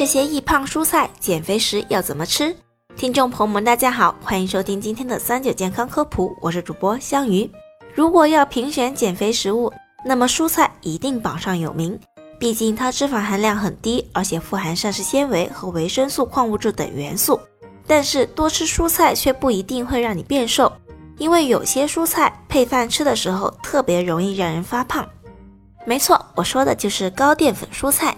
这些易胖蔬菜减肥时要怎么吃？听众朋友们，大家好，欢迎收听今天的三九健康科普，我是主播香鱼。如果要评选减肥食物，那么蔬菜一定榜上有名，毕竟它脂肪含量很低，而且富含膳食纤维和维生素、矿物质等元素。但是多吃蔬菜却不一定会让你变瘦，因为有些蔬菜配饭吃的时候特别容易让人发胖。没错，我说的就是高淀粉蔬菜。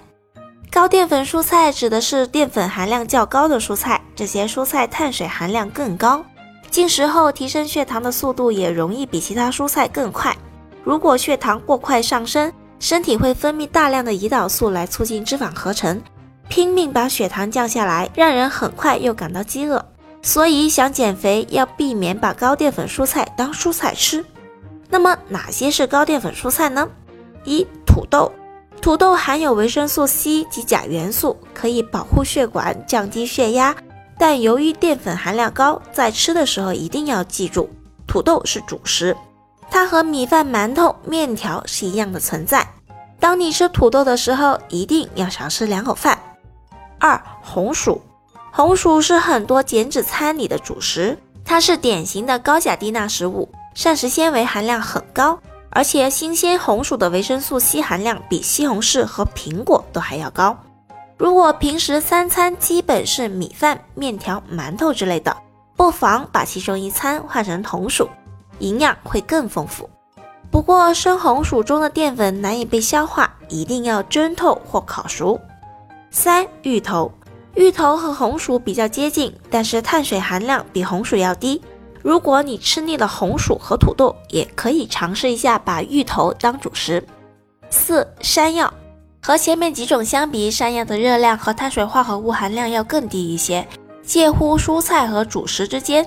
高淀粉蔬菜指的是淀粉含量较高的蔬菜，这些蔬菜碳水含量更高，进食后提升血糖的速度也容易比其他蔬菜更快。如果血糖过快上升，身体会分泌大量的胰岛素来促进脂肪合成，拼命把血糖降下来，让人很快又感到饥饿。所以想减肥要避免把高淀粉蔬菜当蔬菜吃。那么哪些是高淀粉蔬菜呢？一土豆，土豆含有维生素 C 及钾元素，可以保护血管、降低血压。但由于淀粉含量高，在吃的时候一定要记住，土豆是主食，它和米饭、馒头、面条是一样的存在。当你吃土豆的时候，一定要少吃两口饭。二红薯，红薯是很多减脂餐里的主食，它是典型的高钾低钠食物，膳食纤维含量很高。而且新鲜红薯的维生素 C 含量比西红柿和苹果都还要高。如果平时三餐基本是米饭、面条、馒头之类的，不妨把其中一餐换成红薯，营养会更丰富。不过生红薯中的淀粉难以被消化，一定要蒸透或烤熟。三芋头，芋头和红薯比较接近，但是碳水含量比红薯要低。如果你吃腻了红薯和土豆，也可以尝试一下把芋头当主食。四山药和前面几种相比，山药的热量和碳水化合物含量要更低一些，介乎蔬菜和主食之间。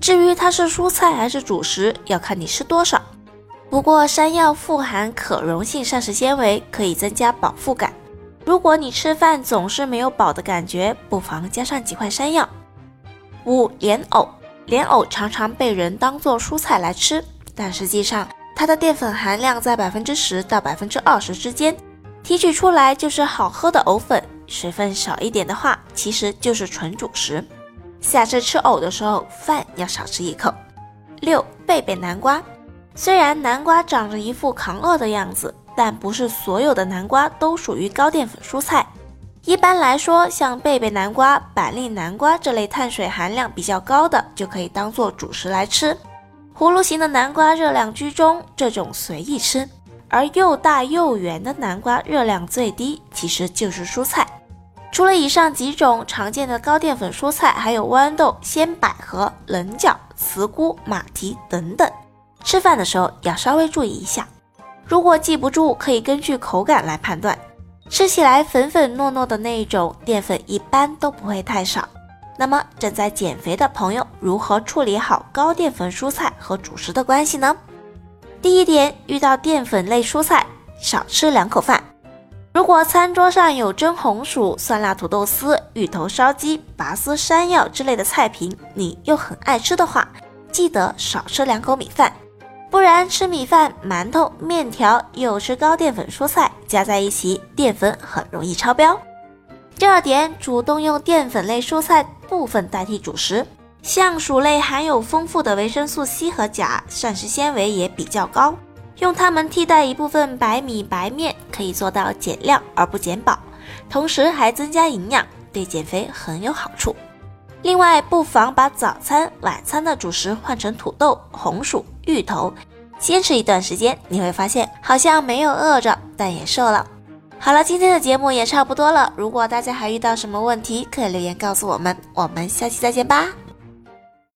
至于它是蔬菜还是主食，要看你吃多少。不过山药富含可溶性膳食纤维，可以增加饱腹感。如果你吃饭总是没有饱的感觉，不妨加上几块山药。五莲藕。莲藕常常被人当做蔬菜来吃，但实际上它的淀粉含量在百分之十到百分之二十之间，提取出来就是好喝的藕粉。水分少一点的话，其实就是纯主食。下次吃藕的时候，饭要少吃一口。六贝贝南瓜，虽然南瓜长着一副扛饿的样子，但不是所有的南瓜都属于高淀粉蔬菜。一般来说，像贝贝南瓜、板栗南瓜这类碳水含量比较高的，就可以当做主食来吃。葫芦形的南瓜热量居中，这种随意吃；而又大又圆的南瓜热量最低，其实就是蔬菜。除了以上几种常见的高淀粉蔬菜，还有豌豆、鲜百合、棱角、茨菇、马蹄等等。吃饭的时候要稍微注意一下，如果记不住，可以根据口感来判断。吃起来粉粉糯糯的那一种淀粉一般都不会太少。那么正在减肥的朋友如何处理好高淀粉蔬菜和主食的关系呢？第一点，遇到淀粉类蔬菜少吃两口饭。如果餐桌上有蒸红薯、酸辣土豆丝、芋头烧鸡、拔丝山药之类的菜品，你又很爱吃的话，记得少吃两口米饭。不然吃米饭、馒头、面条又吃高淀粉蔬菜，加在一起淀粉很容易超标。第二点，主动用淀粉类蔬菜部分代替主食，像薯类含有丰富的维生素 C 和钾，膳食纤维也比较高，用它们替代一部分白米白面，可以做到减量而不减饱，同时还增加营养，对减肥很有好处。另外，不妨把早餐、晚餐的主食换成土豆、红薯、芋头，坚持一段时间，你会发现好像没有饿着，但也瘦了。好了，今天的节目也差不多了。如果大家还遇到什么问题，可以留言告诉我们。我们下期再见吧。